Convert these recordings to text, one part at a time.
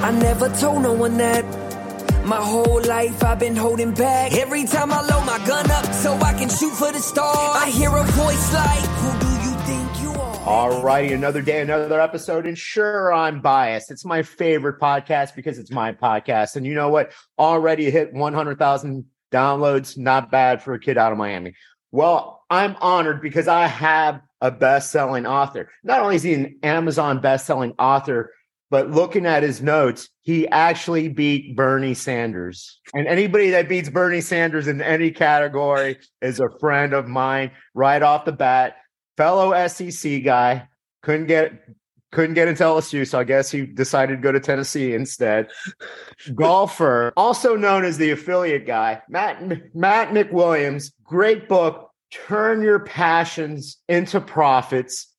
I never told no one that. My whole life I've been holding back. Every time I load my gun up so I can shoot for the stars, I hear a voice like, Who do you think you are? All righty, another day, another episode. And sure, I'm biased. It's my favorite podcast because it's my podcast. And you know what? Already hit 100,000 downloads. Not bad for a kid out of Miami. Well, I'm honored because I have a best selling author. Not only is he an Amazon best selling author, but looking at his notes, he actually beat Bernie Sanders. And anybody that beats Bernie Sanders in any category is a friend of mine right off the bat. Fellow SEC guy, couldn't get couldn't get into LSU, so I guess he decided to go to Tennessee instead. Golfer, also known as the affiliate guy, Matt Matt McWilliams, great book, Turn Your Passions into Profits.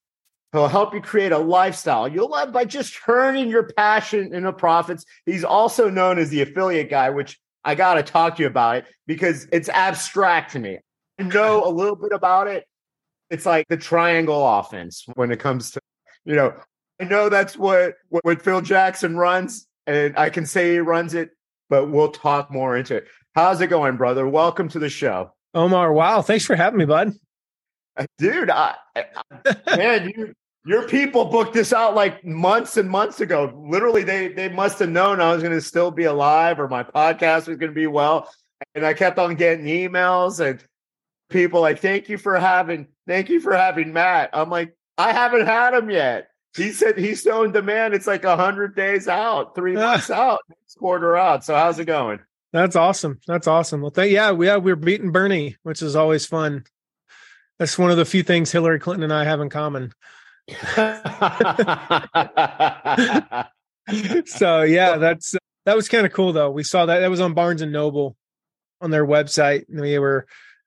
He'll help you create a lifestyle. You'll love by just turning your passion into profits. He's also known as the affiliate guy, which I got to talk to you about it because it's abstract to me. I know a little bit about it. It's like the triangle offense when it comes to, you know, I know that's what, what, what Phil Jackson runs, and I can say he runs it, but we'll talk more into it. How's it going, brother? Welcome to the show. Omar, wow. Thanks for having me, bud. Uh, dude, I, I man, you your people booked this out like months and months ago. Literally, they they must have known I was going to still be alive or my podcast was going to be well. And I kept on getting emails and people like, "Thank you for having, thank you for having Matt." I'm like, I haven't had him yet. He said he's still in demand. It's like a hundred days out, three ah. months out, next quarter out. So how's it going? That's awesome. That's awesome. Well, th- yeah, we yeah, we're beating Bernie, which is always fun. That's one of the few things Hillary Clinton and I have in common. so yeah, that's that was kind of cool though. We saw that that was on Barnes and Noble on their website. And we were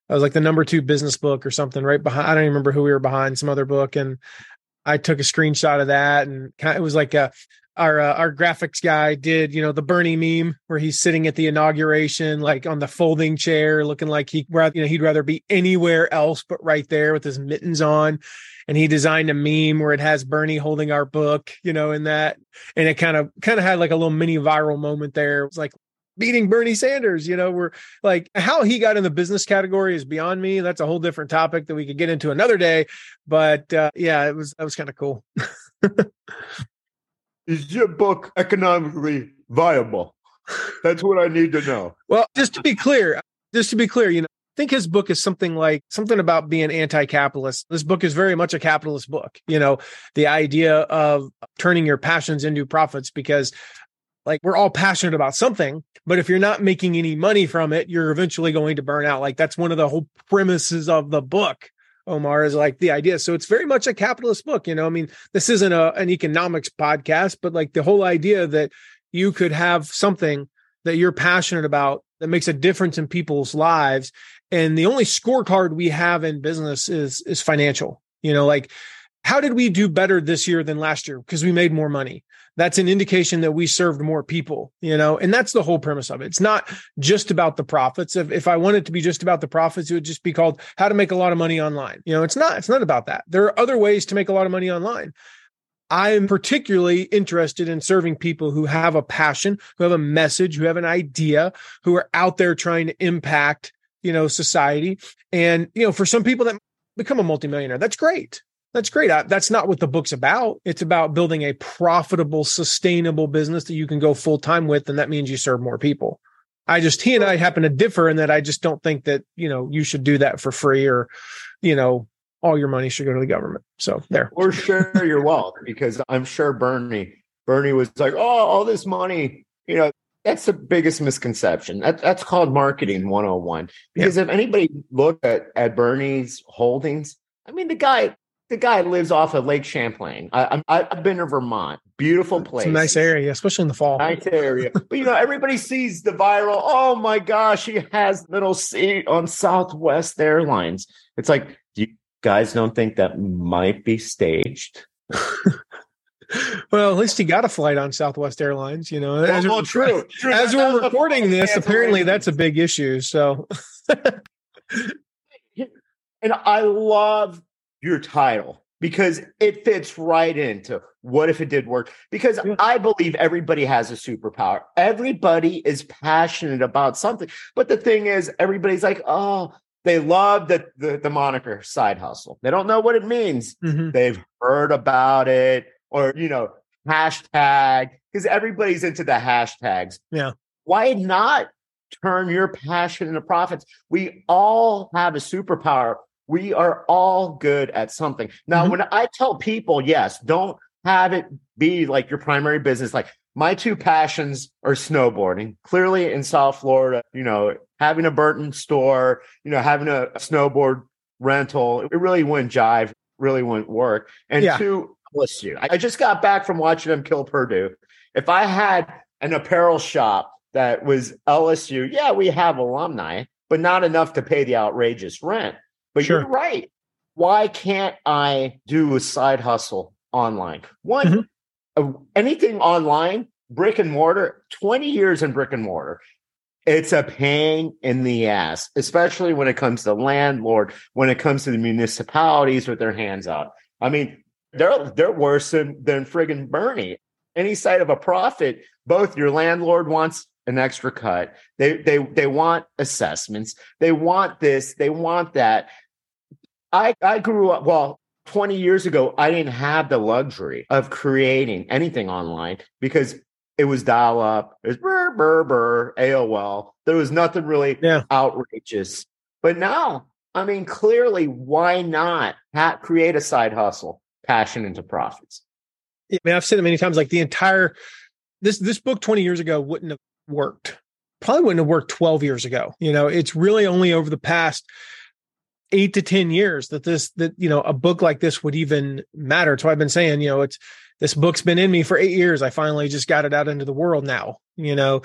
I was like the number two business book or something right behind. I don't even remember who we were behind, some other book, and I took a screenshot of that, and kind of, it was like a our uh, our graphics guy did you know the Bernie meme where he's sitting at the inauguration like on the folding chair looking like he you know he'd rather be anywhere else but right there with his mittens on and he designed a meme where it has Bernie holding our book you know in that and it kind of kind of had like a little mini viral moment there it was like beating Bernie Sanders you know we're like how he got in the business category is beyond me that's a whole different topic that we could get into another day but uh, yeah it was that was kind of cool is your book economically viable? That's what I need to know. Well, just to be clear, just to be clear, you know, think his book is something like something about being anti-capitalist. This book is very much a capitalist book. You know, the idea of turning your passions into profits because like we're all passionate about something, but if you're not making any money from it, you're eventually going to burn out. Like that's one of the whole premises of the book. Omar is like the idea. So it's very much a capitalist book. You know, I mean, this isn't a, an economics podcast, but like the whole idea that you could have something that you're passionate about that makes a difference in people's lives. And the only scorecard we have in business is is financial. You know, like how did we do better this year than last year? Because we made more money that's an indication that we served more people, you know, and that's the whole premise of it. It's not just about the profits. If, if I wanted to be just about the profits, it would just be called how to make a lot of money online. You know, it's not, it's not about that. There are other ways to make a lot of money online. I'm particularly interested in serving people who have a passion, who have a message, who have an idea, who are out there trying to impact, you know, society. And, you know, for some people that become a multimillionaire, that's great. That's great. I, that's not what the book's about. It's about building a profitable, sustainable business that you can go full time with. And that means you serve more people. I just, he and I happen to differ in that I just don't think that, you know, you should do that for free or, you know, all your money should go to the government. So there. Or share your wealth because I'm sure Bernie, Bernie was like, oh, all this money, you know, that's the biggest misconception. That, that's called marketing 101. Because yeah. if anybody looked at, at Bernie's holdings, I mean, the guy, the guy lives off of Lake Champlain. I, have been to Vermont, beautiful place, nice area, especially in the fall. Nice area, but you know everybody sees the viral. Oh my gosh, he has little seat on Southwest Airlines. It's like you guys don't think that might be staged. well, at least he got a flight on Southwest Airlines. You know, well, as, well, true, true. As we're recording this, apparently that's a big issue. So, and I love your title. because it fits right into what if it did work? Because. I believe everybody has a superpower. Everybody is passionate about something. But the thing is, everybody's like, oh, they love the, the, the moniker side hustle. They don't know what it means. Mm-hmm. They've heard about it or, you know, hashtag, because everybody's into the hashtags. Yeah. Why not turn your passion into profits? We all have a superpower. We are all good at something. Now, mm-hmm. when I tell people, yes, don't have it be like your primary business, like my two passions are snowboarding. Clearly in South Florida, you know, having a Burton store, you know, having a, snowboard rental, it really wouldn't jive, really wouldn't work. And yeah. two, LSU. I just got back from watching them kill Purdue. If I had an apparel shop that was LSU, yeah, we have alumni, but not enough to pay the outrageous rent. But sure. you're right. Why can't I do a side hustle online? One, mm-hmm. uh, anything online, brick and mortar, 20 years in brick and mortar. It's a pain in the ass, especially when it comes to landlord, when it comes to the municipalities with their hands out. I mean, they're they're worse than than friggin' Bernie. Any side of a profit, both your landlord wants an extra cut. They they they want assessments. They want this. They want that. I I grew up well. 20 years ago, I didn't have the luxury of creating anything online because it was dial up, it was burr, burr, burr, AOL. There was nothing really yeah. outrageous. But now, I mean, clearly, why not ha- create a side hustle? Passion into profits. I mean, I've said it many times. Like the entire this this book twenty years ago wouldn't have worked. Probably wouldn't have worked twelve years ago. You know, it's really only over the past eight to ten years that this that you know a book like this would even matter. So I've been saying, you know, it's this book's been in me for eight years. I finally just got it out into the world now. You know,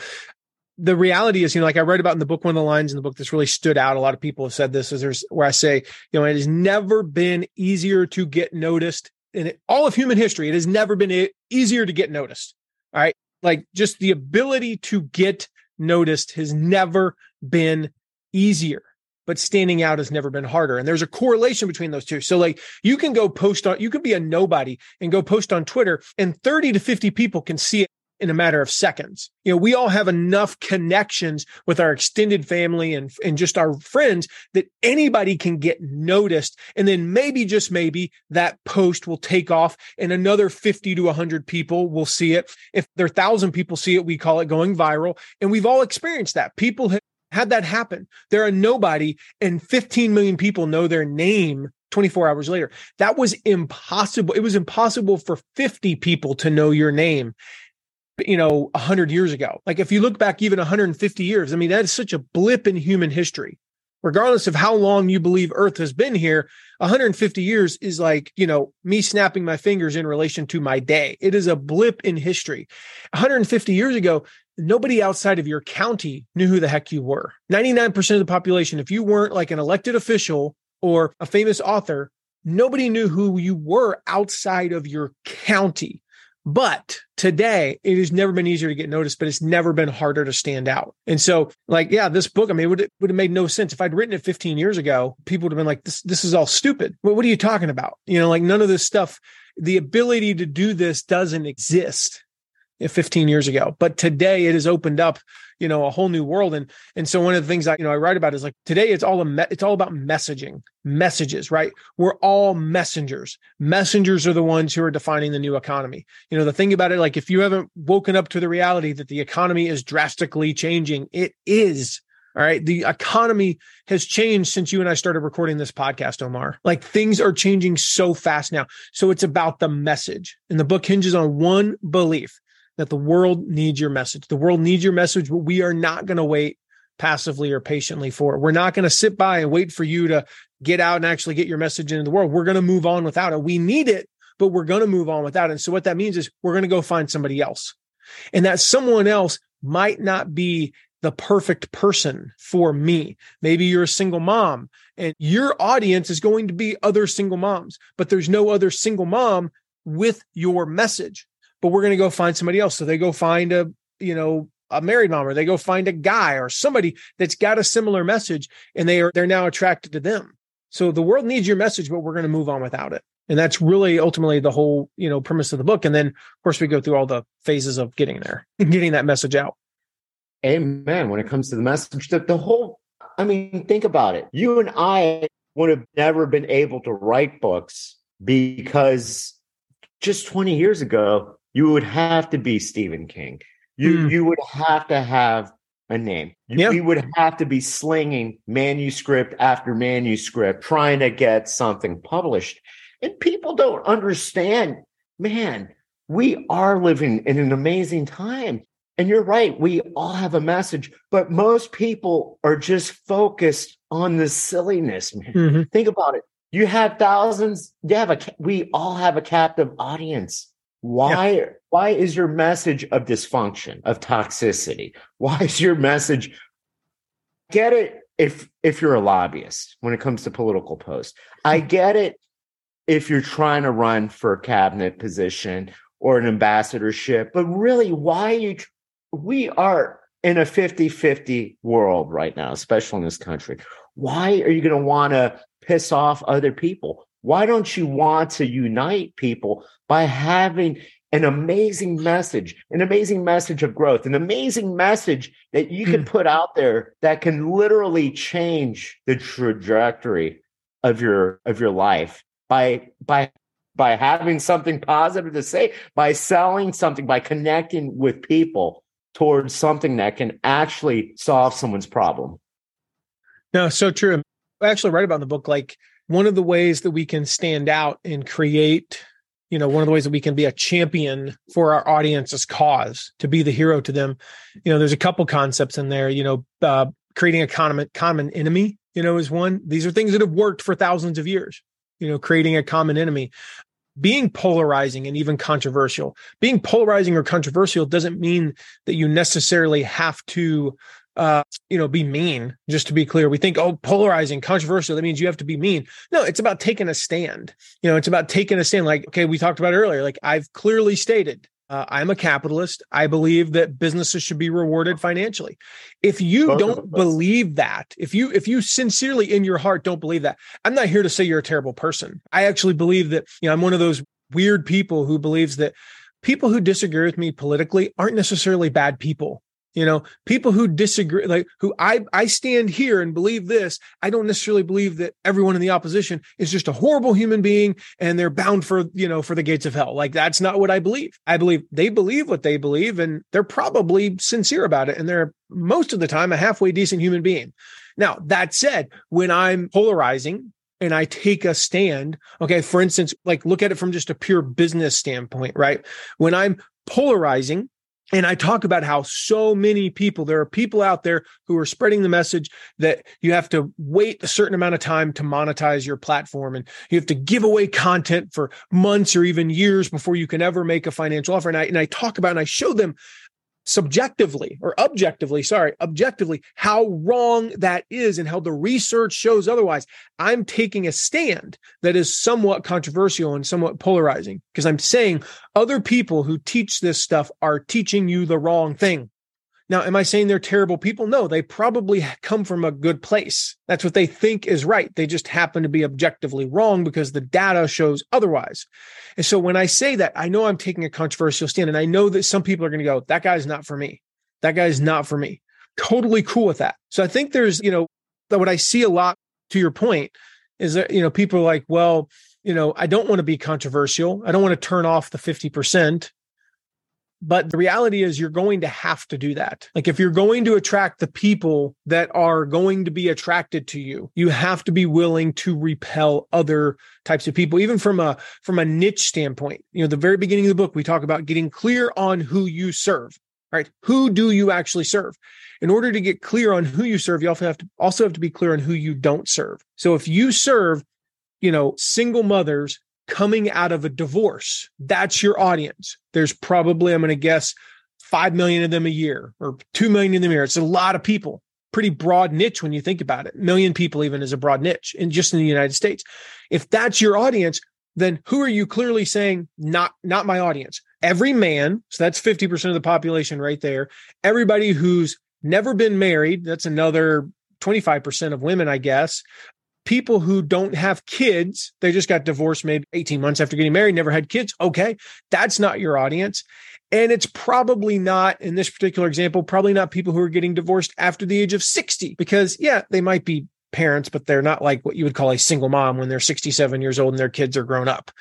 the reality is, you know, like I read about in the book, one of the lines in the book that's really stood out. A lot of people have said this is there's where I say, you know, it has never been easier to get noticed in all of human history. It has never been easier to get noticed. All right. Like just the ability to get noticed has never been easier, but standing out has never been harder. And there's a correlation between those two. So like you can go post on, you can be a nobody and go post on Twitter and 30 to 50 people can see it in a matter of seconds. You know, we all have enough connections with our extended family and, and just our friends that anybody can get noticed. And then maybe, just maybe, that post will take off and another 50 to 100 people will see it. If there are 1,000 people see it, we call it going viral. And we've all experienced that. People have had that happen. They're a nobody and 15 million people know their name 24 hours later. That was impossible. It was impossible for 50 people to know your name you know, 100 years ago. Like if you look back even 150 years, I mean, that is such a blip in human history. Regardless of how long you believe Earth has been here, 150 years is like, you know, me snapping my fingers in relation to my day. It is a blip in history. 150 years ago, nobody outside of your county knew who the heck you were. 99% of the population, if you weren't like an elected official or a famous author, nobody knew who you were outside of your county. But today, it has never been easier to get noticed, but it's never been harder to stand out. And so, like, yeah, this book, I mean, it would, it would have made no sense. If I'd written it 15 years ago, people would have been like, this, this is all stupid. What, what are you talking about? You know, like none of this stuff, the ability to do this doesn't exist 15 years ago. But today it has opened up, you know, a whole new world. And and so one of the things I, you know, I write about is like today it's all a me- it's all about messaging, messages, right? We're all messengers. Messengers are the ones who are defining the new economy. You know, the thing about it, like if you haven't woken up to the reality that the economy is drastically changing, it is. All right. The economy has changed since you and I started recording this podcast, Omar. Like things are changing so fast now. So it's about the message. And the book hinges on one belief that the world needs your message. The world needs your message, but we are not going to wait passively or patiently for it. We're not going to sit by and wait for you to get out and actually get your message into the world. We're going to move on without it. We need it, but we're going to move on without it. And so what that means is we're going to go find somebody else. And that someone else might not be the perfect person for me. Maybe you're a single mom and your audience is going to be other single moms, but there's no other single mom with your message but we're going to go find somebody else. So they go find a, you know, a married mom or they go find a guy or somebody that's got a similar message and they are they're now attracted to them. So the world needs your message, but we're going to move on without it. And that's really ultimately the whole, you know, premise of the book. And then of course we go through all the phases of getting there and getting that message out. Amen. When it comes to the message, the, the whole, I mean, think about it. You and I would have never been able to write books because just 20 years ago, you would have to be Stephen King. You, mm. you would have to have a name. You. We would have to be slinging manuscript after manuscript, trying to get something published. And people don't understand, man, we are living in an amazing time. And you're right, we all have a message, but most people are just focused on the silliness, man. Mm-hmm. Think about it. You have thousands, you have a we all have a captive audience. Why yeah. why is your message of dysfunction, of toxicity? Why is your message get it if if you're a lobbyist when it comes to political posts. I hmm. get it if you're trying to run for a cabinet position or an ambassadorship, but really why you we are in a 50-50 world right now, especially in this country. Why are you going to want to piss off other people? Why don't you want to unite people by having an amazing message, an amazing message of growth, an amazing message that you can hmm. put out there that can literally change the trajectory of your of your life by by by having something positive to say, by selling something, by connecting with people towards something that can actually solve someone's problem. No, so true. I actually write about in the book like one of the ways that we can stand out and create, you know, one of the ways that we can be a champion for our audience's cause, to be the hero to them. You know, there's a couple concepts in there, you know, uh, creating a common common enemy, you know, is one. These are things that have worked for thousands of years. You know, creating a common enemy being polarizing and even controversial. Being polarizing or controversial doesn't mean that you necessarily have to uh, you know, be mean, just to be clear. We think, oh, polarizing, controversial, that means you have to be mean. No, it's about taking a stand. You know, it's about taking a stand. Like, okay, we talked about earlier, like I've clearly stated uh, I'm a capitalist. I believe that businesses should be rewarded financially. If you Both don't believe that, if you if you sincerely in your heart don't believe that, I'm not here to say you're a terrible person. I actually believe that you know I'm one of those weird people who believes that people who disagree with me politically aren't necessarily bad people you know people who disagree like who i i stand here and believe this i don't necessarily believe that everyone in the opposition is just a horrible human being and they're bound for you know for the gates of hell. Like that's not what i believe. I believe they believe what they believe and they're probably sincere about it and they're most of the time a halfway decent human being. Now that said when i'm polarizing and I take a stand, okay, for instance, like look at it from just a pure business standpoint, right? When I'm polarizing, and I talk about how so many people, there are people out there who are spreading the message that you have to wait a certain amount of time to monetize your platform and you have to give away content for months or even years before you can ever make a financial offer. And I, and I talk about and I show them subjectively or objectively, sorry, objectively, how wrong that is and how the research shows otherwise. I'm taking a stand that is somewhat controversial and somewhat polarizing because I'm saying other people who teach this stuff are teaching you the wrong thing. Now, am I saying they're terrible people? No, they probably come from a good place. That's what they think is right. They just happen to be objectively wrong because the data shows otherwise. And so when I say that, I know I'm taking a controversial stand and I know that some people are going to go, that guy's not for me. That guy's not for me. Totally cool with that. So I think there's, you know, what I see a lot to your point is that, you know, people are like, well, you know, I don't want to be controversial. I don't want to turn off the 50%. But the reality is, you're going to have to do that. Like, if you're going to attract the people that are going to be attracted to you, you have to be willing to repel other types of people, even from a from a niche standpoint. You know, the very beginning of the book, we talk about getting clear on who you serve. Right? Who do you actually serve? In order to get clear on who you serve, you also have to also have to be clear on who you don't serve. So if you serve, you know, single mothers coming out of a divorce. That's your audience. There's probably, I'm going to guess, 5 million of them a year or 2 million of them a year. It's a lot of people. Pretty broad niche when you think about it. Million people even is a broad niche in just in the United States. If that's your audience, then who are you clearly saying not not my audience? Every man, so that's 50% of the population right there. Everybody who's never been married, that's another 25% of women, I guess people who don't have kids, they just got divorced maybe 18 months after getting married, never had kids. Okay. That's not your audience. And it's probably not, in this particular example, probably not people who are getting divorced after the age of 60, because yeah, they might be parents, but they're not like what you would call a single mom when they're 67 years old and their kids are grown up.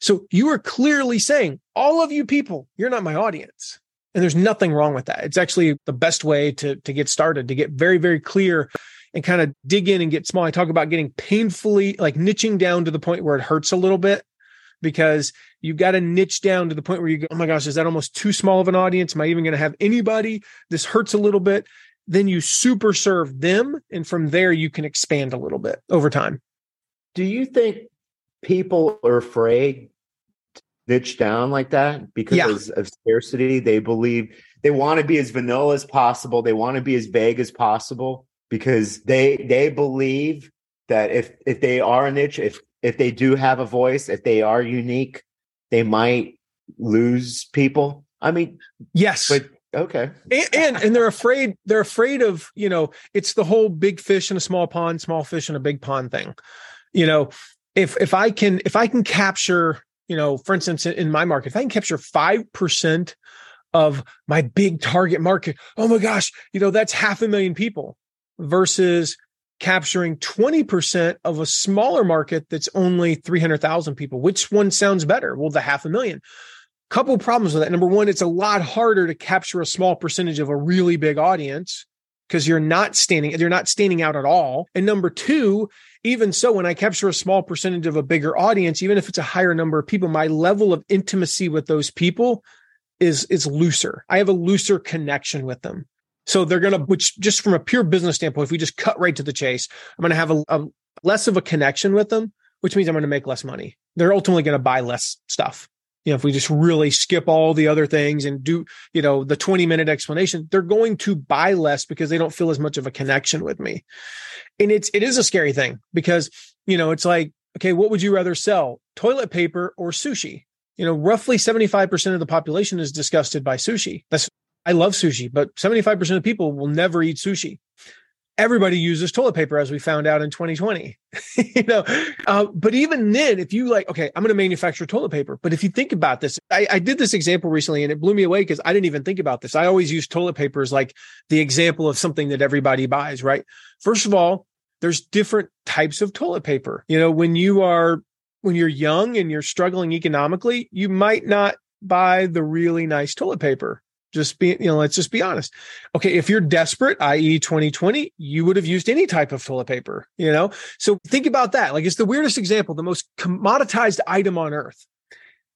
So you are clearly saying, all of you people, you're not my audience. And there's nothing wrong with that. It's actually the best way to, to get started, to get very, very clear and kind of dig in and get small. I talk about getting painfully like niching down to the point where it hurts a little bit because you've got to niche down to the point where you go, oh my gosh, is that almost too small of an audience? Am I even going to have anybody? This hurts a little bit. Then you super serve them. And from there, you can expand a little bit over time. Do you think people are afraid to niche down like that because yeah. of scarcity? They believe they want to be as vanilla as possible. They want to be as vague as possible because they they believe that if if they are a niche, if if they do have a voice, if they are unique, they might lose people. I mean, yes, but okay, and, and and they're afraid. They're afraid of you know. It's the whole big fish in a small pond, small fish in a big pond thing. You know, if if I can if I can capture you know, for instance, in my market, if I can capture five percent of my big target market, oh my gosh, you know, that's half a million people versus capturing 20% of a smaller market that's only 300,000 people. Which one sounds better? Well, the half a million. Couple problems with that. Number one, it's a lot harder to capture a small percentage of a really big audience because you're not standing, you're not standing out at all. And number two, even so, when I capture a small percentage of a bigger audience, even if it's a higher number of people, my level of intimacy with those people is is looser. I have a looser connection with them. So they're going to, which just from a pure business standpoint, if we just cut right to the chase, I'm going to have a, a less of a connection with them, which means I'm going to make less money. They're ultimately going to buy less stuff. You know, if we just really skip all the other things and do, you know, the 20 minute explanation, they're going to buy less because they don't feel as much of a connection with me. And it's, it is a scary thing because, you know, it's like, okay, what would you rather sell? Toilet paper or sushi? You know, roughly 75% of the population is disgusted by sushi. That's I love sushi, but 75% of people will never eat sushi. Everybody uses toilet paper, as we found out in 2020. you know, uh, but even then, if you like, okay, I'm going to manufacture toilet paper. But if you think about this, I, I did this example recently, and it blew me away because I didn't even think about this. I always use toilet paper as like the example of something that everybody buys. Right? First of all, there's different types of toilet paper. You know, when you are when you're young and you're struggling economically, you might not buy the really nice toilet paper just be, you know, let's just be honest. Okay, if you're desperate, i.e., 2020, you would have used any type of toilet paper, you know? So think about that. Like it's the weirdest example, the most commoditized item on earth.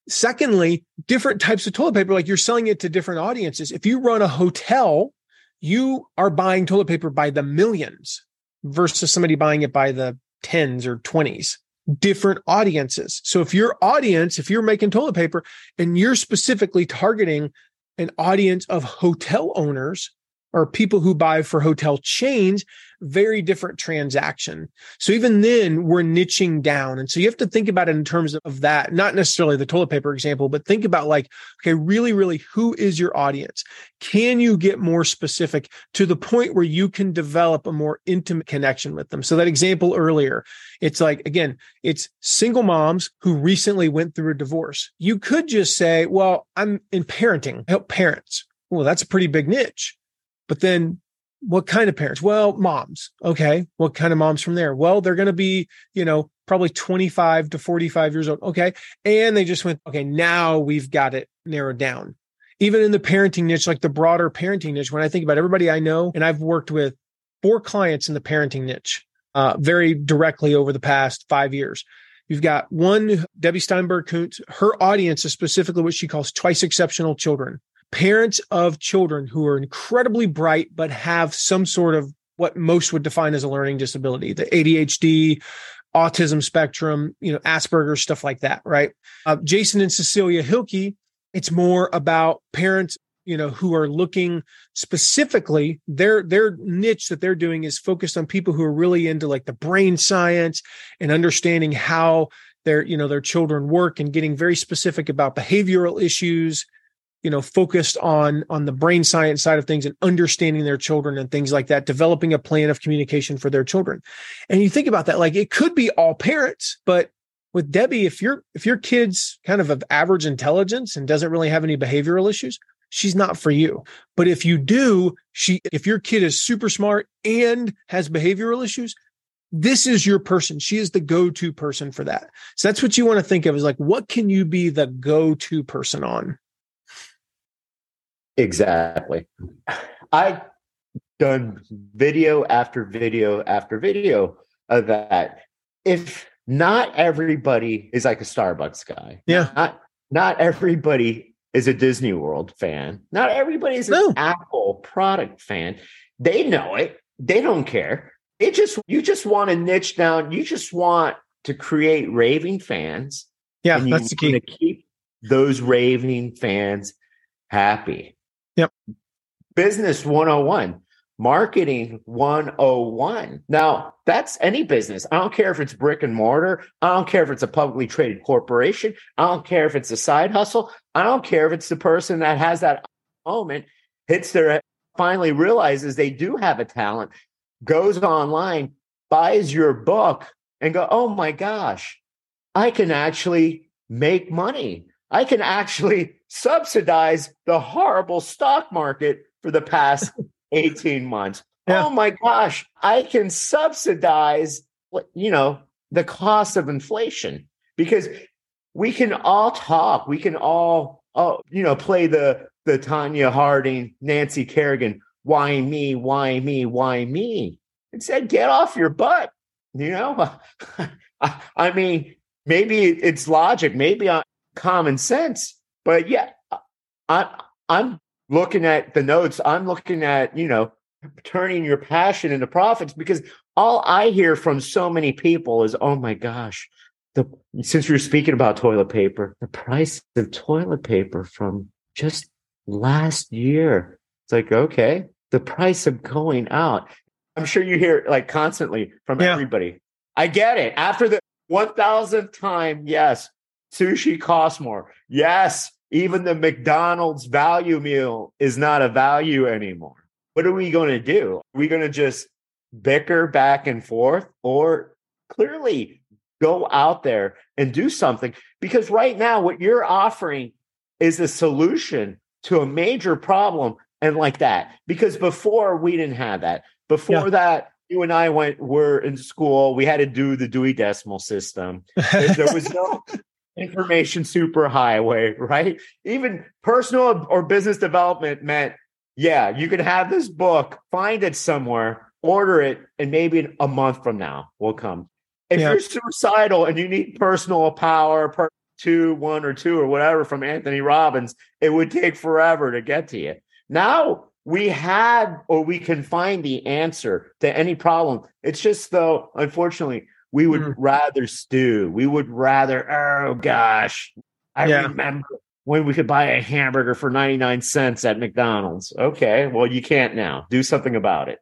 Secondly, different types of toilet paper, like you're selling it to different audiences. If you run a hotel, you are buying toilet paper by the millions versus somebody buying it by the tens or 20s different audiences. So if your audience, if you're making toilet paper and you're specifically targeting an audience of hotel owners or people who buy for hotel chains, very different transaction. So even then we're niching down. And so you have to think about it in terms of that, not necessarily the toilet paper example, but think about like, okay, really, really, who is your audience? Can you get more specific to the point where you can develop a more intimate connection with them? So that example earlier, it's like, again, it's single moms who recently went through a divorce. You could just say, well, I'm in parenting, help parents. Well, that's a pretty big niche. But then what kind of parents? Well, moms. Okay. What kind of moms from there? Well, they're going to be, you know, probably 25 to 45 years old. Okay. And they just went, okay, now we've got it narrowed down. Even in the parenting niche, like the broader parenting niche, when I think about everybody I know, and I've worked with four clients in the parenting niche uh, very directly over the past five years. You've got one, Debbie Steinberg Kuntz. Her audience is specifically what she calls twice exceptional children parents of children who are incredibly bright but have some sort of what most would define as a learning disability, the ADHD, autism spectrum, you know, Asperger's, stuff like that, right? Uh, Jason and Cecilia Hilke, it's more about parents, you know, who are looking specifically their their niche that they're doing is focused on people who are really into like the brain science and understanding how their you know their children work and getting very specific about behavioral issues you know focused on on the brain science side of things and understanding their children and things like that developing a plan of communication for their children and you think about that like it could be all parents but with debbie if your if your kid's kind of of average intelligence and doesn't really have any behavioral issues she's not for you but if you do she if your kid is super smart and has behavioral issues this is your person. She is the go-to person for that. So that's what you want to think of is like, what can you be the go-to person on? Exactly. I done video after video after video of that. If not everybody is like a Starbucks guy. Yeah. Not not everybody is a Disney World fan. Not everybody is an. Apple product fan. They know it. They don't care. It just you just want to niche down. You just want to create raving fans. Yeah, that's the key. To keep those raving fans happy. Yep. Business 101, marketing 101. Now, that's any business. I don't care if it's brick and mortar. I don't care if it's a publicly traded corporation. I don't care if it's a side hustle. I don't care if it's the person that has that moment, hits their, finally realizes they do have a talent, goes online, buys your book, and go, oh my gosh, I can actually make money. I can actually subsidize the horrible stock market for the past 18 months. Yeah. Oh my gosh, I can subsidize you know the cost of inflation because we can all talk, we can all oh, you know play the the Tonya Harding, Nancy Kerrigan, why me, why me, why me? Instead, get off your butt. You know, I, I mean, maybe it's logic, maybe common sense. But yeah, I, I'm looking at the notes. I'm looking at, you know, turning your passion into profits because all I hear from so many people is, oh my gosh, the since you're speaking about toilet paper, the price of toilet paper from just last year. It's like, okay, the price of going out. I'm sure you hear like constantly from yeah. everybody. I get it. After the 1000th time, yes, Sushi costs more. Yes, even the McDonald's value meal is not a value anymore. What are we going to do? Are we going to just bicker back and forth or clearly go out there and do something? Because right now, what you're offering is a solution to a major problem and like that. Because before we didn't have that. Before yeah. that, you and I went were in school. We had to do the Dewey Decimal System. there was no information superhighway, right? Even personal or business development meant, yeah, you can have this book, find it somewhere, order it, and maybe a month from now will come. If yeah. you're suicidal and you need personal power, per two, one or two or whatever from Anthony Robbins, it would take forever to get to you. Now we have or we can find the answer to any problem. It's just though, unfortunately, we would mm. rather stew. We would rather, oh gosh, I yeah. remember when we could buy a hamburger for 99 cents at McDonald's. Okay, well, you can't now. Do something about it.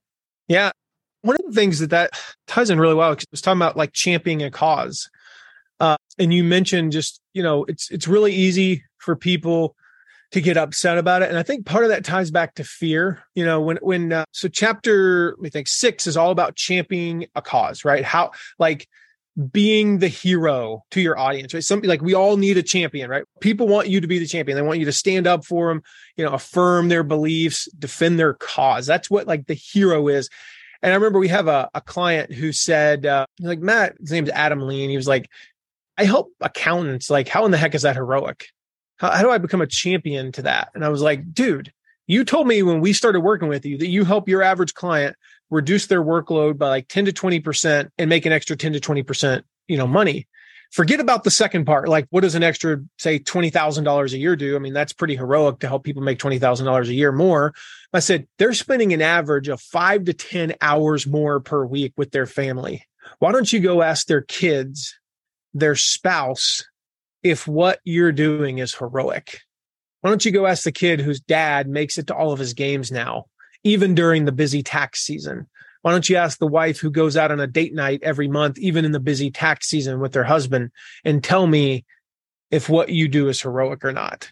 Yeah. One of the things that that ties in really well It was talking about like championing a cause. Uh, and you mentioned just, you know, it's it's really easy for people to get upset about it. And I think part of that ties back to fear. You know, when when uh, so chapter we think six is all about championing a cause, right? How like being the hero to your audience, right? Something like we all need a champion, right? People want you to be the champion. They want you to stand up for them, you know, affirm their beliefs, defend their cause. That's what like the hero is. And I remember we have a, a client who said, uh, like Matt, his name's Adam Lee, and he was like, I help accountants. Like, how in the heck is that heroic? How, how do I become a champion to that? And I was like, dude, you told me when we started working with you that you help your average client reduce their workload by like 10 to 20% and make an extra 10 to 20%, you know, money. Forget about the second part. Like, what does an extra, say, $20,000 a year do? I mean, that's pretty heroic to help people make $20,000 a year more. I said, they're spending an average of five to 10 hours more per week with their family. Why don't you go ask their kids, their spouse, if what you're doing is heroic. Why don't you go ask the kid whose dad makes it to all of his games now, even during the busy tax season? Why don't you ask the wife who goes out on a date night every month, even in the busy tax season with their husband, and tell me if what you do is heroic or not?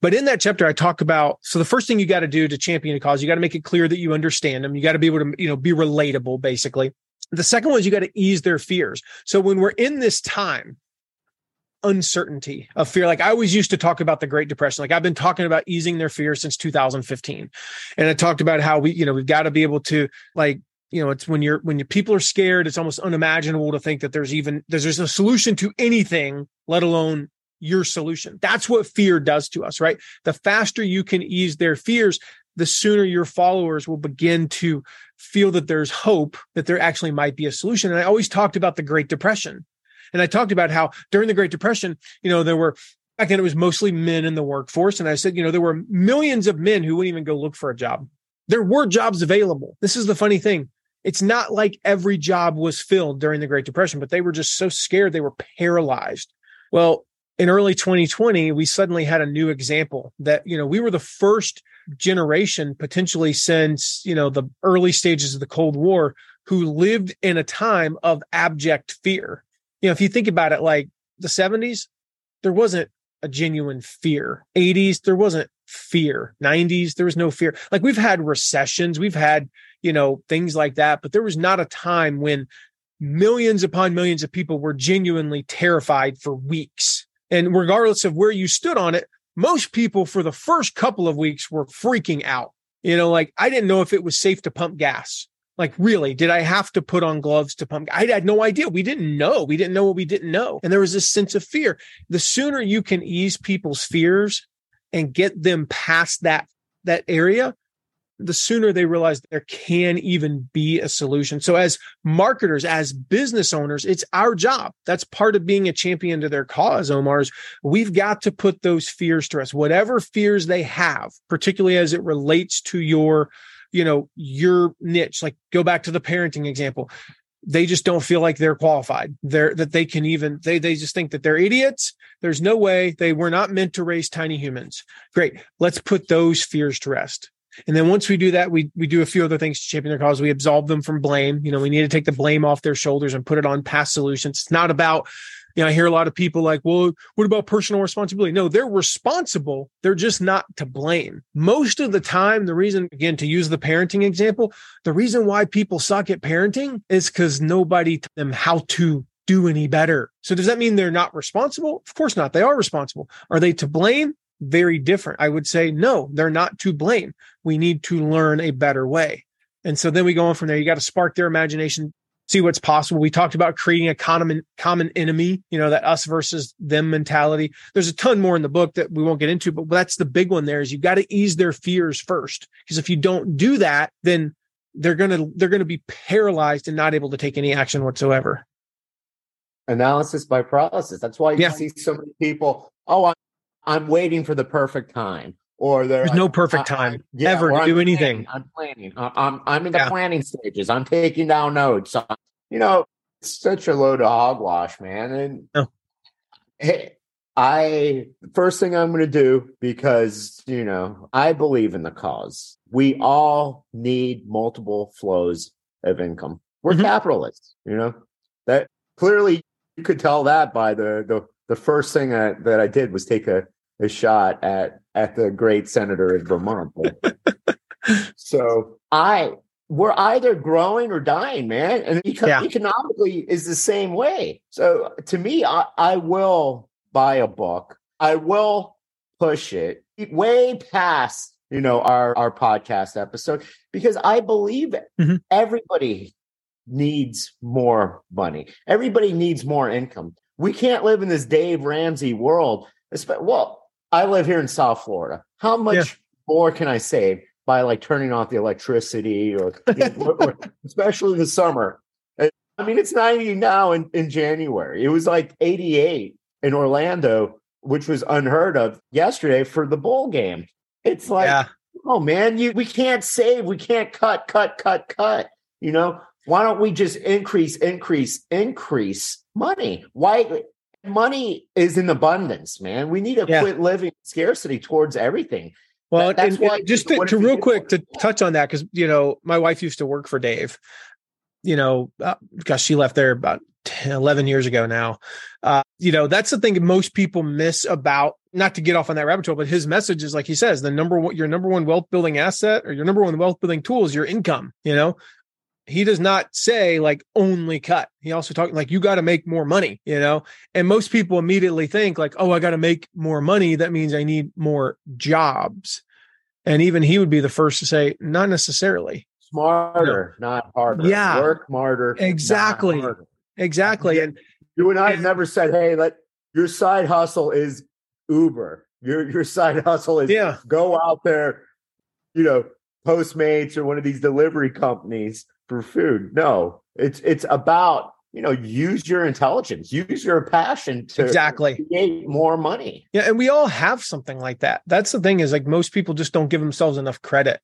But in that chapter, I talk about so the first thing you got to do to champion a cause, you got to make it clear that you understand them. You got to be able to, you know, be relatable, basically. The second one is you got to ease their fears. So when we're in this time, uncertainty of fear. Like I always used to talk about the Great Depression. Like I've been talking about easing their fear since 2015. And I talked about how we, you know, we've got to be able to like you know it's when you're when you, people are scared it's almost unimaginable to think that there's even there's, there's a solution to anything let alone your solution that's what fear does to us right the faster you can ease their fears the sooner your followers will begin to feel that there's hope that there actually might be a solution and i always talked about the great depression and I talked about how during the Great Depression, you know, there were back then it was mostly men in the workforce. And I said, you know, there were millions of men who wouldn't even go look for a job. There were jobs available. This is the funny thing. It's not like every job was filled during the Great Depression, but they were just so scared they were paralyzed. Well, in early 2020, we suddenly had a new example that, you know, we were the first generation potentially since, you know, the early stages of the Cold War who lived in a time of abject fear you know, if you think about it, like the 70s, there wasn't a genuine fear. 80s, there wasn't fear. 90s, there was no fear. Like we've had recessions, we've had, you know, things like that, but there was not a time when millions upon millions of people were genuinely terrified for weeks. And regardless of where you stood on it, most people for the first couple of weeks were freaking out. You know, like I didn't know if it was safe to pump gas. Like, really, did I have to put on gloves to pump? I had no idea. We didn't know. We didn't know what we didn't know. And there was this sense of fear. The sooner you can ease people's fears and get them past that, that area, the sooner they realize there can even be a solution. So as marketers, as business owners, it's our job. That's part of being a champion to their cause, Omar's. We've got to put those fears to rest, whatever fears they have, particularly as it relates to your you know your niche like go back to the parenting example. They just don't feel like they're qualified. They're that they can even they they just think that they're idiots. There's no way. They were not meant to raise tiny humans. Great. Let's put those fears to rest. And then once we do that we we do a few other things to champion their cause. We absolve them from blame. You know we need to take the blame off their shoulders and put it on past solutions. It's not about you know, I hear a lot of people like, well, what about personal responsibility? No, they're responsible. They're just not to blame. Most of the time, the reason, again, to use the parenting example, the reason why people suck at parenting is because nobody taught them how to do any better. So does that mean they're not responsible? Of course not. They are responsible. Are they to blame? Very different. I would say no, they're not to blame. We need to learn a better way. And so then we go on from there. You got to spark their imagination, see what's possible. We talked about creating a common common enemy, you know, that us versus them mentality. There's a ton more in the book that we won't get into, but that's the big one there is you've got to ease their fears first. Because if you don't do that, then they're gonna they're gonna be paralyzed and not able to take any action whatsoever. Analysis by paralysis. That's why you yeah. see so many people, oh, I'm, I'm waiting for the perfect time or there's like, no perfect time I, yeah, ever to do anything. I'm planning. I'm I'm in the yeah. planning stages. I'm taking down notes. So, you know, it's such a load of hogwash, man. And oh. hey, I first thing I'm going to do because you know I believe in the cause. We all need multiple flows of income. We're mm-hmm. capitalists, you know. That clearly you could tell that by the the the first thing that, that I did was take a a shot at at the great senator of Vermont. so I we're either growing or dying, man, and yeah. economically is the same way. So to me, I, I will buy a book. I will push it way past you know our our podcast episode because I believe mm-hmm. everybody needs more money. Everybody needs more income. We can't live in this Dave Ramsey world. Well, I live here in South Florida. How much yeah. more can I save by like turning off the electricity or, or especially in the summer? I mean, it's 90 now in, in January. It was like 88 in Orlando, which was unheard of yesterday for the bowl game. It's like, yeah. oh man, you we can't save, we can't cut, cut, cut, cut. You know, why don't we just increase, increase, increase money? Why money is in abundance, man. We need to yeah. quit living scarcity towards everything. Well, that, that's and, why just to, to real quick to touch on that because you know my wife used to work for Dave, you know, uh, gosh, she left there about 10, 11 years ago now. Uh, you know, that's the thing most people miss about not to get off on that rabbit hole, but his message is like he says, the number one, your number one wealth building asset or your number one wealth building tool is your income. You know, he does not say like only cut. He also talks like you got to make more money, you know? And most people immediately think like, oh, I got to make more money. That means I need more jobs. And even he would be the first to say, not necessarily. Smarter, no. not harder. Yeah. Work smarter. Exactly. Harder. Exactly. And you and I have never said, hey, let your side hustle is Uber. Your your side hustle is yeah. go out there, you know, Postmates or one of these delivery companies for food. No, it's it's about you know use your intelligence, use your passion to exactly create more money. Yeah, and we all have something like that. That's the thing is like most people just don't give themselves enough credit.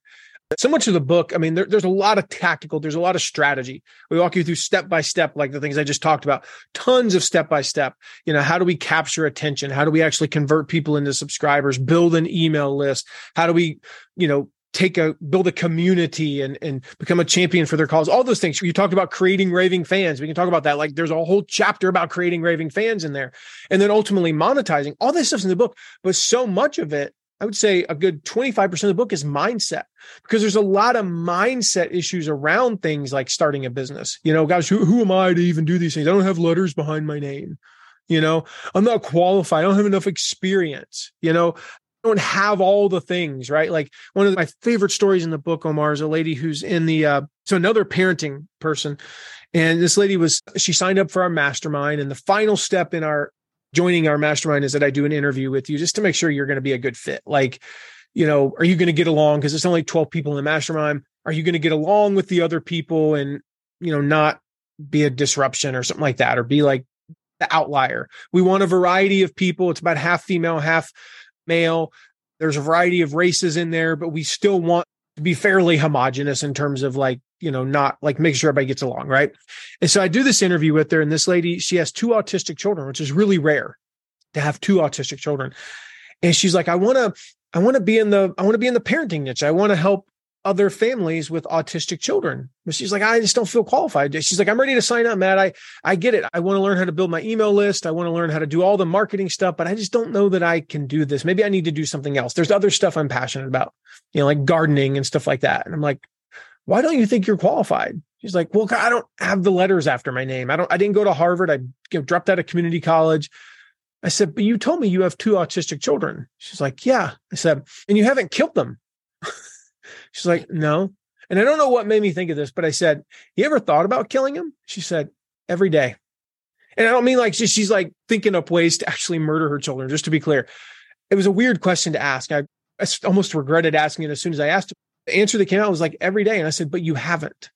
So much of the book, I mean, there, there's a lot of tactical, there's a lot of strategy. We walk you through step by step, like the things I just talked about, tons of step by step. You know, how do we capture attention? How do we actually convert people into subscribers, build an email list? How do we, you know, take a build a community and and become a champion for their cause. All those things. You talked about creating raving fans. We can talk about that. Like there's a whole chapter about creating raving fans in there. And then ultimately monetizing. All this stuff's in the book but so much of it i would say a good 25% of the book is mindset. Because there's a lot of mindset issues around things like starting a business. You know guys who, who am i to even do these things? I don't have letters behind my name. You know i'm not qualified. I don't have enough experience. You know don't have all the things, right? Like one of my favorite stories in the book, Omar, is a lady who's in the uh, so another parenting person, and this lady was she signed up for our mastermind, and the final step in our joining our mastermind is that I do an interview with you just to make sure you're going to be a good fit. Like, you know, are you going to get along? Because it's only 12 people in the mastermind. Are you going to get along with the other people and you know not be a disruption or something like that, or be like the outlier? We want a variety of people. It's about half female, half male. There's a variety of races in there, but we still want to be fairly homogenous in terms of like, you know, not like making sure everybody gets along. Right. And so I do this interview with her, and this lady, she has two autistic children, which is really rare to have two autistic children. And she's like, I want to, I want to be in the, I want to be in the parenting niche. I want to help other families with autistic children. But she's like, I just don't feel qualified. She's like, I'm ready to sign up, Matt. I I get it. I want to learn how to build my email list. I want to learn how to do all the marketing stuff, but I just don't know that I can do this. Maybe I need to do something else. There's other stuff I'm passionate about, you know, like gardening and stuff like that. And I'm like, why don't you think you're qualified? She's like, well, I don't have the letters after my name. I don't. I didn't go to Harvard. I you know, dropped out of community college. I said, but you told me you have two autistic children. She's like, yeah. I said, and you haven't killed them. She's like, no. And I don't know what made me think of this, but I said, you ever thought about killing him? She said, every day. And I don't mean like she, she's like thinking up ways to actually murder her children, just to be clear. It was a weird question to ask. I, almost regretted asking it as soon as I asked. The answer that came out was like every day. And I said, but you haven't.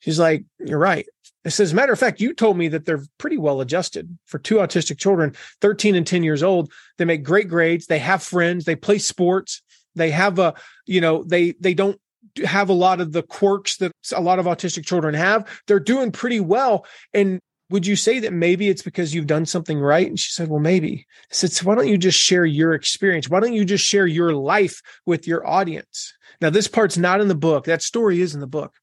She's like, you're right. I said, as a matter of fact, you told me that they're pretty well adjusted for two autistic children, 13 and 10 years old. They make great grades. They have friends. They play sports. They have a, you know, they they don't have a lot of the quirks that a lot of autistic children have. They're doing pretty well. And would you say that maybe it's because you've done something right? And she said, Well, maybe. I said, So why don't you just share your experience? Why don't you just share your life with your audience? Now, this part's not in the book. That story is in the book.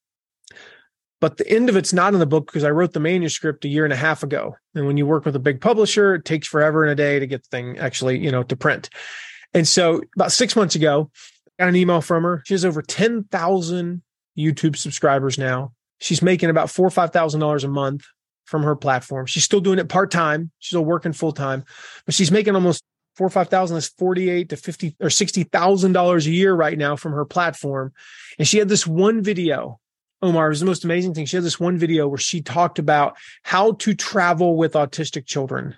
But the end of it's not in the book because I wrote the manuscript a year and a half ago. And when you work with a big publisher, it takes forever and a day to get the thing actually, you know, to print. And so about six months ago, I got an email from her. She has over 10,000 YouTube subscribers now. She's making about four or $5,000 a month from her platform. She's still doing it part time. She's still working full time, but she's making almost four or 5,000. That's 48 to 50 or $60,000 a year right now from her platform. And she had this one video Omar, was the most amazing thing. She had this one video where she talked about how to travel with autistic children.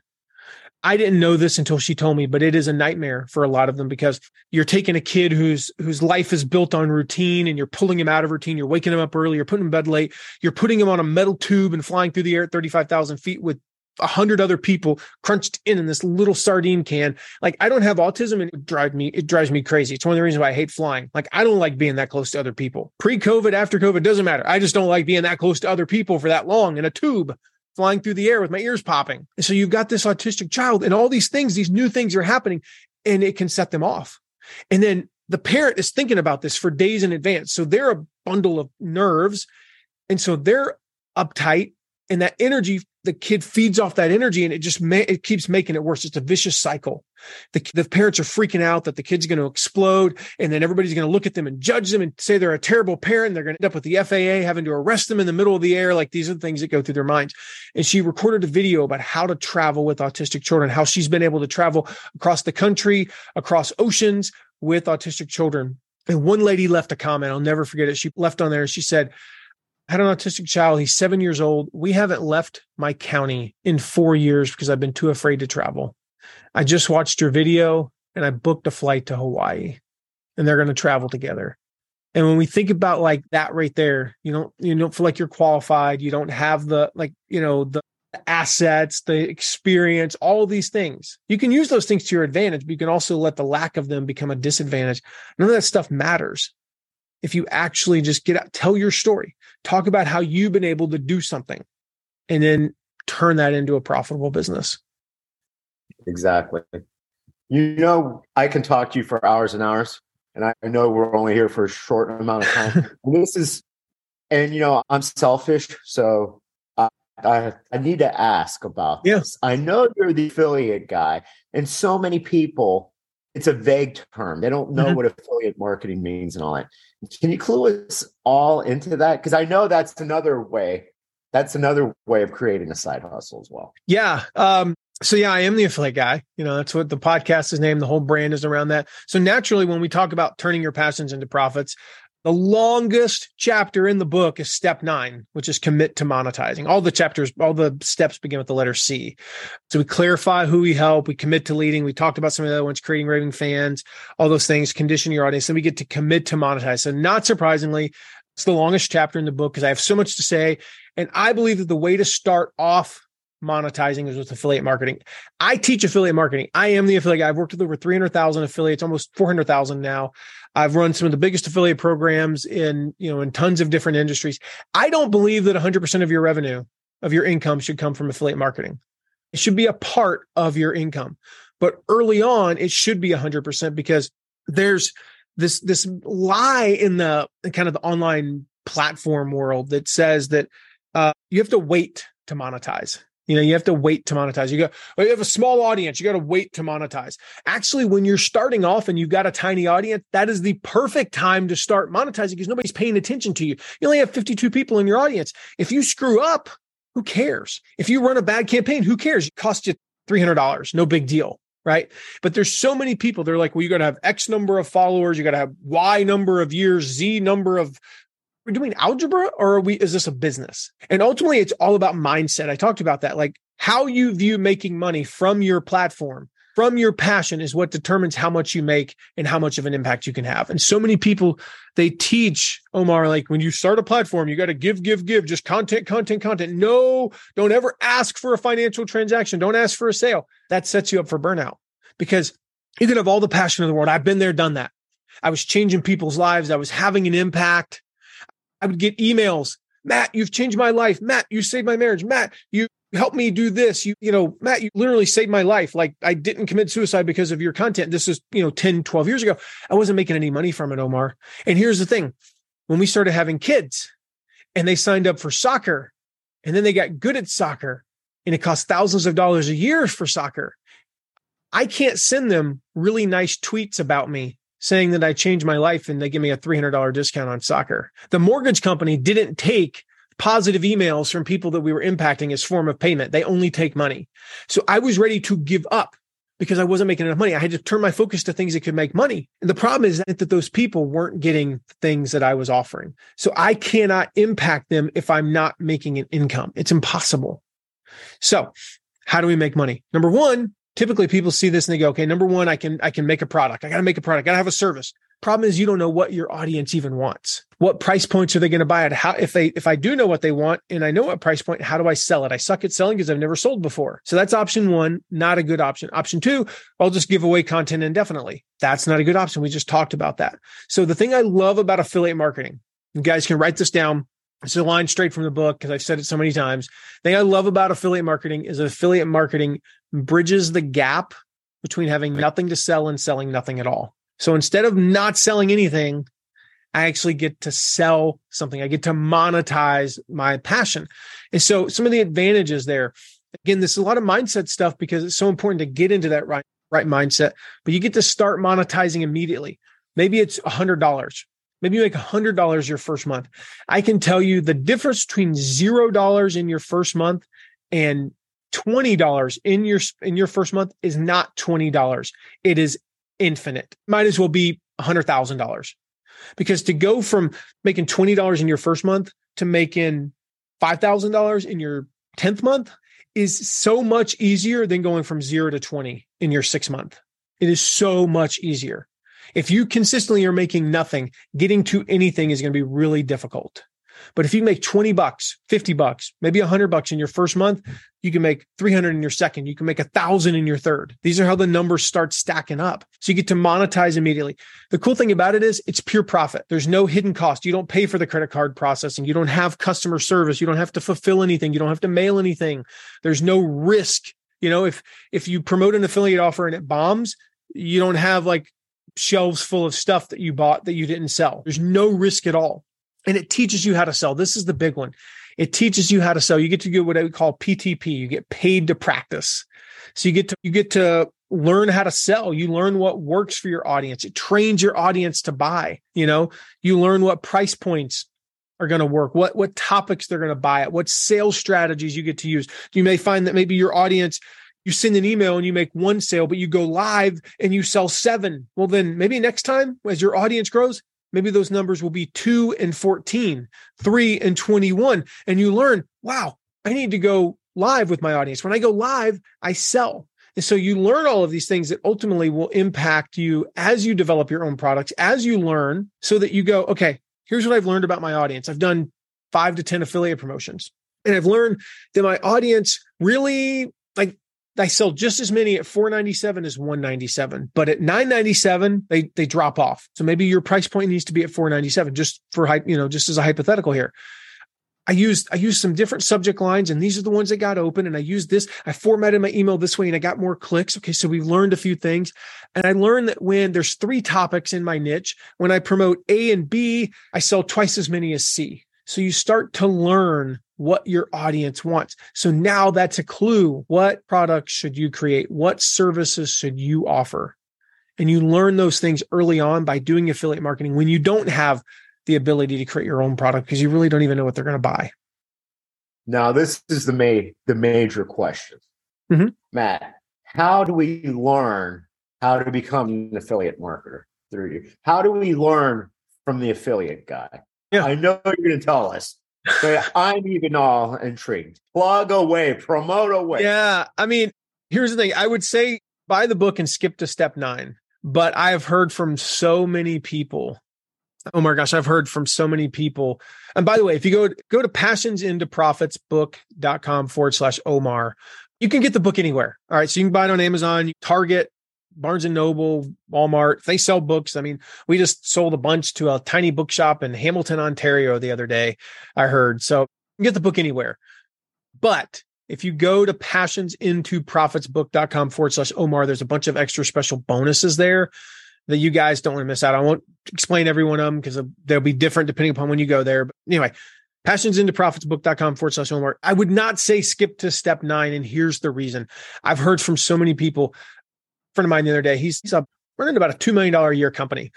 I didn't know this until she told me, but it is a nightmare for a lot of them because you're taking a kid whose whose life is built on routine and you're pulling him out of routine. You're waking him up early. You're putting him in bed late. You're putting him on a metal tube and flying through the air at 35,000 feet with a hundred other people crunched in in this little sardine can. Like I don't have autism and it drives me, it drives me crazy. It's one of the reasons why I hate flying. Like I don't like being that close to other people. Pre-COVID, after COVID, doesn't matter. I just don't like being that close to other people for that long in a tube flying through the air with my ears popping. And so you've got this autistic child and all these things, these new things are happening and it can set them off. And then the parent is thinking about this for days in advance. So they're a bundle of nerves And so they're uptight and that energy the kid feeds off that energy and it just ma- it keeps making it worse. It's a vicious cycle. The, the parents are freaking out that the kid's going to explode and then everybody's going to look at them and judge them and say they're a terrible parent. They're going to end up with the faa having to arrest them in the middle of the air. Like these are the things that go through their minds. And she recorded a video about how to travel with autistic children how she's been able to travel across the country across oceans with autistic children. And one lady left a comment. I'll never forget it. She left on there she said had an autistic child. He's seven years old. We haven't left my county in four years because I've been too afraid to travel. I just watched your video and I booked a flight to Hawaii and they're going to travel together. And when we think about like that right there, you don't you don't feel like you're qualified. You don't have the like, you know, the assets, the experience, all these things. You can use those things to your advantage, but you can also let the lack of them become a disadvantage. None of that stuff matters if you actually just get out, tell your story, talk about how you've been able to do something, and then turn that into a profitable business. Exactly. You know, I can talk to you for hours and hours, and I know we're only here for a short amount of time. this is, and you know, I'm selfish, so I, I, I need to ask about yeah. this. I know you're the affiliate guy, and so many people it's a vague term. They don't know mm-hmm. what affiliate marketing means and all that. Can you clue us all into that? Because I know that's another way. That's another way of creating a side hustle as well. Yeah. Um, so yeah, I am the affiliate guy. You know, that's what the podcast is named. The whole brand is around that. So naturally, when we talk about turning your passions into profits, the longest chapter in the book is step nine, which is commit to monetizing. All the chapters, all the steps begin with the letter C. So we clarify who we help, we commit to leading. We talked about some of the other ones, creating raving fans, all those things, condition your audience. Then we get to commit to monetize. So not surprisingly, it's the longest chapter in the book because I have so much to say. And I believe that the way to start off monetizing is with affiliate marketing. I teach affiliate marketing. I am the affiliate. Guy. I've worked with over 300,000 affiliates, almost 400,000 now. I've run some of the biggest affiliate programs in, you know, in tons of different industries. I don't believe that 100% of your revenue, of your income should come from affiliate marketing. It should be a part of your income. But early on, it should be 100% because there's this this lie in the kind of the online platform world that says that uh, you have to wait to monetize. You know, you have to wait to monetize. You go, well, you have a small audience. You got to wait to monetize. Actually, when you're starting off and you've got a tiny audience, that is the perfect time to start monetizing because nobody's paying attention to you. You only have 52 people in your audience. If you screw up, who cares? If you run a bad campaign, who cares? It costs you $300. No big deal. Right. But there's so many people. They're like, well, you got to have X number of followers. You got to have Y number of years, Z number of we're doing algebra or are we is this a business? And ultimately it's all about mindset. I talked about that. Like how you view making money from your platform from your passion is what determines how much you make and how much of an impact you can have. And so many people they teach omar like when you start a platform you got to give give give just content content content. No don't ever ask for a financial transaction. Don't ask for a sale. That sets you up for burnout. Because you can have all the passion in the world i've been there done that. I was changing people's lives. I was having an impact I would get emails. Matt, you've changed my life. Matt, you saved my marriage. Matt, you helped me do this. You, you know, Matt, you literally saved my life. Like I didn't commit suicide because of your content. This is, you know, 10, 12 years ago. I wasn't making any money from it, Omar. And here's the thing. When we started having kids and they signed up for soccer and then they got good at soccer and it costs thousands of dollars a year for soccer. I can't send them really nice tweets about me saying that I changed my life and they give me a $300 discount on soccer. The mortgage company didn't take positive emails from people that we were impacting as form of payment. They only take money. So I was ready to give up because I wasn't making enough money. I had to turn my focus to things that could make money. And the problem is that those people weren't getting things that I was offering. So I cannot impact them if I'm not making an income. It's impossible. So how do we make money? Number one, typically people see this and they go, okay, number one, I can I can make a product. I got to make a product. I got to have a service. Problem is, you don't know what your audience even wants. What price points are they going to buy at? How if they if I do know what they want and I know what price point, how do I sell it? I suck at selling because I've never sold before. So that's option one, not a good option. Option two, I'll just give away content indefinitely. That's not a good option. We just talked about that. So the thing I love about affiliate marketing, you guys can write this down. It's a line straight from the book because I've said it so many times. The thing I love about affiliate marketing is affiliate marketing bridges the gap between having nothing to sell and selling nothing at all. So instead of not selling anything, I actually get to sell something. I get to monetize my passion. And so some of the advantages there, again, this is a lot of mindset stuff because it's so important to get into that right, right mindset, but you get to start monetizing immediately. Maybe it's a hundred dollars. Maybe you make a hundred dollars your first month. I can tell you the difference between zero dollars in your first month and $20 in your in your first month is not $20. It is infinite. Might as well be $100,000. Because to go from making $20 in your first month to making $5,000 in your 10th month is so much easier than going from 0 to 20 in your 6th month. It is so much easier. If you consistently are making nothing, getting to anything is going to be really difficult. But if you make 20 bucks, 50 bucks, maybe 100 bucks in your first month, you can make 300 in your second. You can make a thousand in your third. These are how the numbers start stacking up. So you get to monetize immediately. The cool thing about it is it's pure profit. There's no hidden cost. You don't pay for the credit card processing. You don't have customer service. You don't have to fulfill anything. You don't have to mail anything. There's no risk. You know, if, if you promote an affiliate offer and it bombs, you don't have like shelves full of stuff that you bought that you didn't sell. There's no risk at all and it teaches you how to sell. This is the big one. It teaches you how to sell. You get to do what I would call PTP. You get paid to practice. So you get to you get to learn how to sell. You learn what works for your audience. It trains your audience to buy. You know, you learn what price points are going to work, what what topics they're going to buy at, what sales strategies you get to use. You may find that maybe your audience you send an email and you make one sale, but you go live and you sell seven. Well, then maybe next time as your audience grows, maybe those numbers will be 2 and 14, 3 and 21. And you learn, wow, I need to go live with my audience. When I go live, I sell. And so you learn all of these things that ultimately will impact you as you develop your own products, as you learn, so that you go, okay, here's what I've learned about my audience. I've done five to 10 affiliate promotions. And I've learned that my audience really I sell just as many at 497 as 197, but at 997 they they drop off. So maybe your price point needs to be at 497 just for you know just as a hypothetical here. I used I used some different subject lines and these are the ones that got open and I used this I formatted my email this way and I got more clicks. Okay, so we've learned a few things and I learned that when there's three topics in my niche, when I promote A and B, I sell twice as many as C. So you start to learn what your audience wants. So now that's a clue. What products should you create? What services should you offer? And you learn those things early on by doing affiliate marketing when you don't have the ability to create your own product because you really don't even know what they're going to buy. Now, this is the ma- the major question, mm-hmm. Matt. How do we learn how to become an affiliate marketer through you? How do we learn from the affiliate guy? Yeah. I know you're going to tell us, but I'm even all intrigued. Plug away, promote away. Yeah. I mean, here's the thing I would say buy the book and skip to step nine. But I have heard from so many people. Oh my gosh, I've heard from so many people. And by the way, if you go go to passionsintoprofitsbook.com forward slash Omar, you can get the book anywhere. All right. So you can buy it on Amazon, Target, Barnes and Noble, Walmart, they sell books. I mean, we just sold a bunch to a tiny bookshop in Hamilton, Ontario the other day, I heard. So get the book anywhere. But if you go to passionsintoprofitsbook.com forward slash Omar, there's a bunch of extra special bonuses there that you guys don't want to miss out. I won't explain every one of them because they'll be different depending upon when you go there. But anyway, passionsintoprofitsbook.com forward slash Omar. I would not say skip to step nine. And here's the reason I've heard from so many people friend of mine the other day. He's, he's a, running about a $2 million a year company.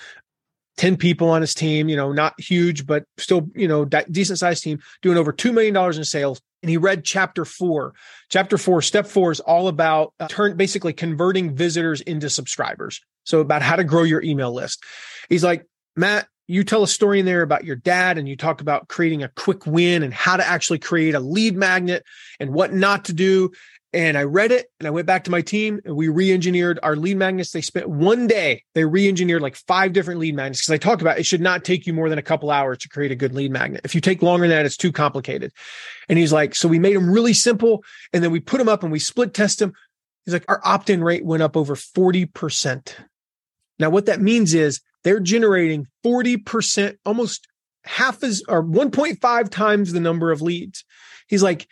10 people on his team, you know, not huge, but still, you know, decent sized team doing over $2 million in sales. And he read chapter four. Chapter four, step four is all about uh, turn basically converting visitors into subscribers. So about how to grow your email list. He's like, Matt, you tell a story in there about your dad and you talk about creating a quick win and how to actually create a lead magnet and what not to do. And I read it and I went back to my team and we re-engineered our lead magnets. They spent one day, they re-engineered like five different lead magnets. Cause I talked about it should not take you more than a couple hours to create a good lead magnet. If you take longer than that, it's too complicated. And he's like, so we made them really simple and then we put them up and we split test them. He's like, our opt-in rate went up over 40%. Now, what that means is they're generating 40%, almost half as or 1.5 times the number of leads. He's like,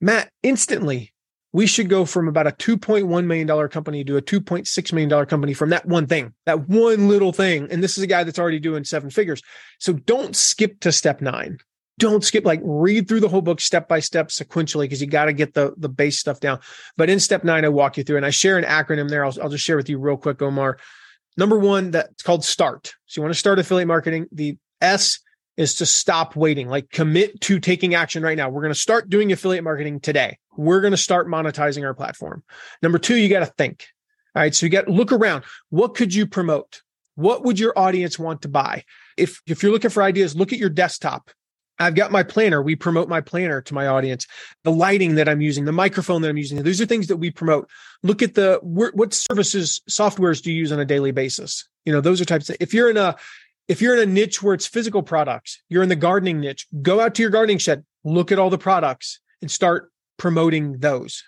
Matt, instantly we should go from about a $2.1 million company to a $2.6 million company from that one thing, that one little thing. And this is a guy that's already doing seven figures. So don't skip to step nine. Don't skip, like read through the whole book step by step sequentially because you got to get the, the base stuff down. But in step nine, I walk you through and I share an acronym there. I'll, I'll just share with you real quick, Omar. Number one, that's called START. So you want to start affiliate marketing. The S is to stop waiting, like commit to taking action right now. We're going to start doing affiliate marketing today. We're going to start monetizing our platform. Number two, you got to think. All right. So you got to look around. What could you promote? What would your audience want to buy? If, if you're looking for ideas, look at your desktop. I've got my planner. We promote my planner to my audience. The lighting that I'm using, the microphone that I'm using. These are things that we promote. Look at the what services, softwares do you use on a daily basis? You know, those are types of, if you're in a if you're in a niche where it's physical products, you're in the gardening niche, go out to your gardening shed, look at all the products and start promoting those.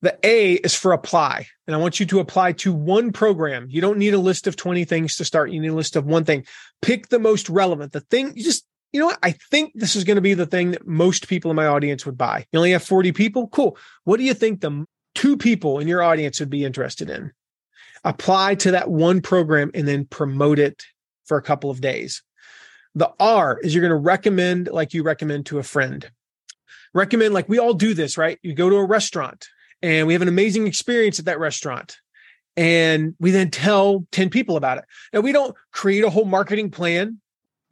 The A is for apply. And I want you to apply to one program. You don't need a list of 20 things to start. You need a list of one thing. Pick the most relevant. The thing you just, you know what? I think this is going to be the thing that most people in my audience would buy. You only have 40 people. Cool. What do you think the two people in your audience would be interested in? Apply to that one program and then promote it for a couple of days. The R is you're going to recommend like you recommend to a friend. Recommend like we all do this, right? You go to a restaurant and we have an amazing experience at that restaurant. And we then tell 10 people about it. Now we don't create a whole marketing plan.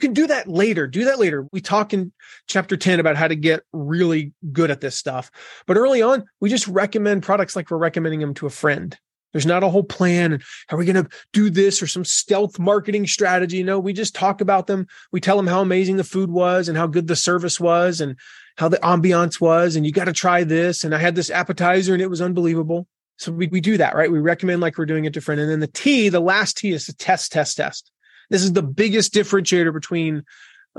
You can do that later. Do that later. We talk in chapter 10 about how to get really good at this stuff. But early on, we just recommend products like we're recommending them to a friend. There's not a whole plan. Are we going to do this or some stealth marketing strategy? No, we just talk about them. We tell them how amazing the food was and how good the service was and how the ambiance was. And you got to try this. And I had this appetizer and it was unbelievable. So we, we do that, right? We recommend like we're doing it different. And then the T, the last T is to test, test, test. This is the biggest differentiator between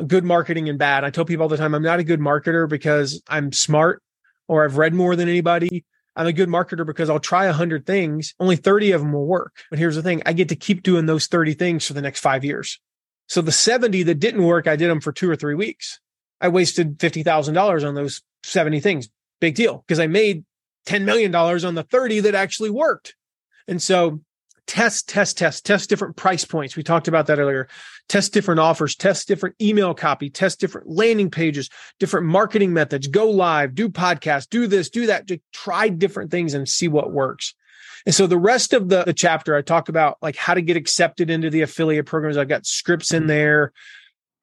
good marketing and bad. I tell people all the time, I'm not a good marketer because I'm smart or I've read more than anybody I'm a good marketer because I'll try a hundred things. Only 30 of them will work. But here's the thing. I get to keep doing those 30 things for the next five years. So the 70 that didn't work, I did them for two or three weeks. I wasted $50,000 on those 70 things. Big deal because I made $10 million on the 30 that actually worked. And so test, test, test, test different price points. We talked about that earlier. Test different offers, test different email copy, test different landing pages, different marketing methods, go live, do podcasts, do this, do that. Just try different things and see what works. And so the rest of the, the chapter, I talk about like how to get accepted into the affiliate programs. I've got scripts in there.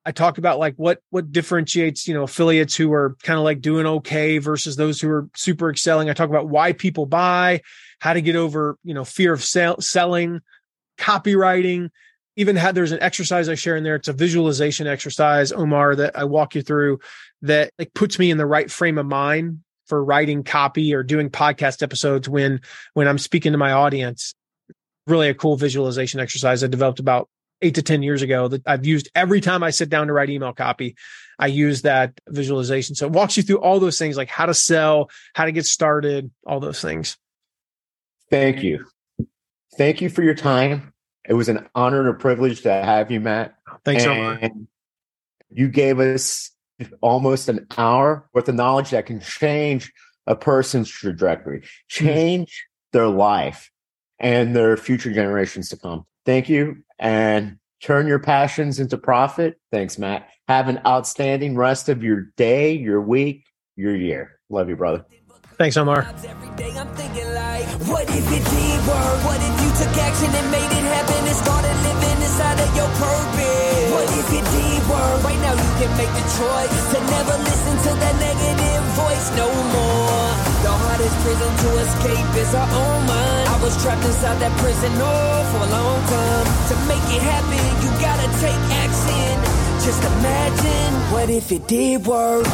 I talk about like what what differentiates you know affiliates who are kind of like doing okay versus those who are super excelling. I talk about why people buy, how to get over you know fear of sell, selling, copywriting. Even had there's an exercise I share in there. It's a visualization exercise, Omar, that I walk you through that like puts me in the right frame of mind for writing copy or doing podcast episodes when when I'm speaking to my audience. Really a cool visualization exercise I developed about eight to 10 years ago that I've used every time I sit down to write email copy. I use that visualization. So it walks you through all those things like how to sell, how to get started, all those things. Thank you. Thank you for your time. It was an honor and a privilege to have you, Matt. Thanks so much. You gave us almost an hour worth of knowledge that can change a person's trajectory, change mm-hmm. their life and their future generations to come. Thank you and turn your passions into profit. Thanks, Matt. Have an outstanding rest of your day, your week, your year. Love you, brother. Thanks, Omar. What if it did work? What if you took action and made it happen and started living inside of your purpose? What if it did work? Right now you can make the choice to never listen to that negative voice no more. Hardest prison to escape is our own mind. I was trapped inside that prison oh, for a long time. To make it happen, you gotta take action. Just imagine what if it did work.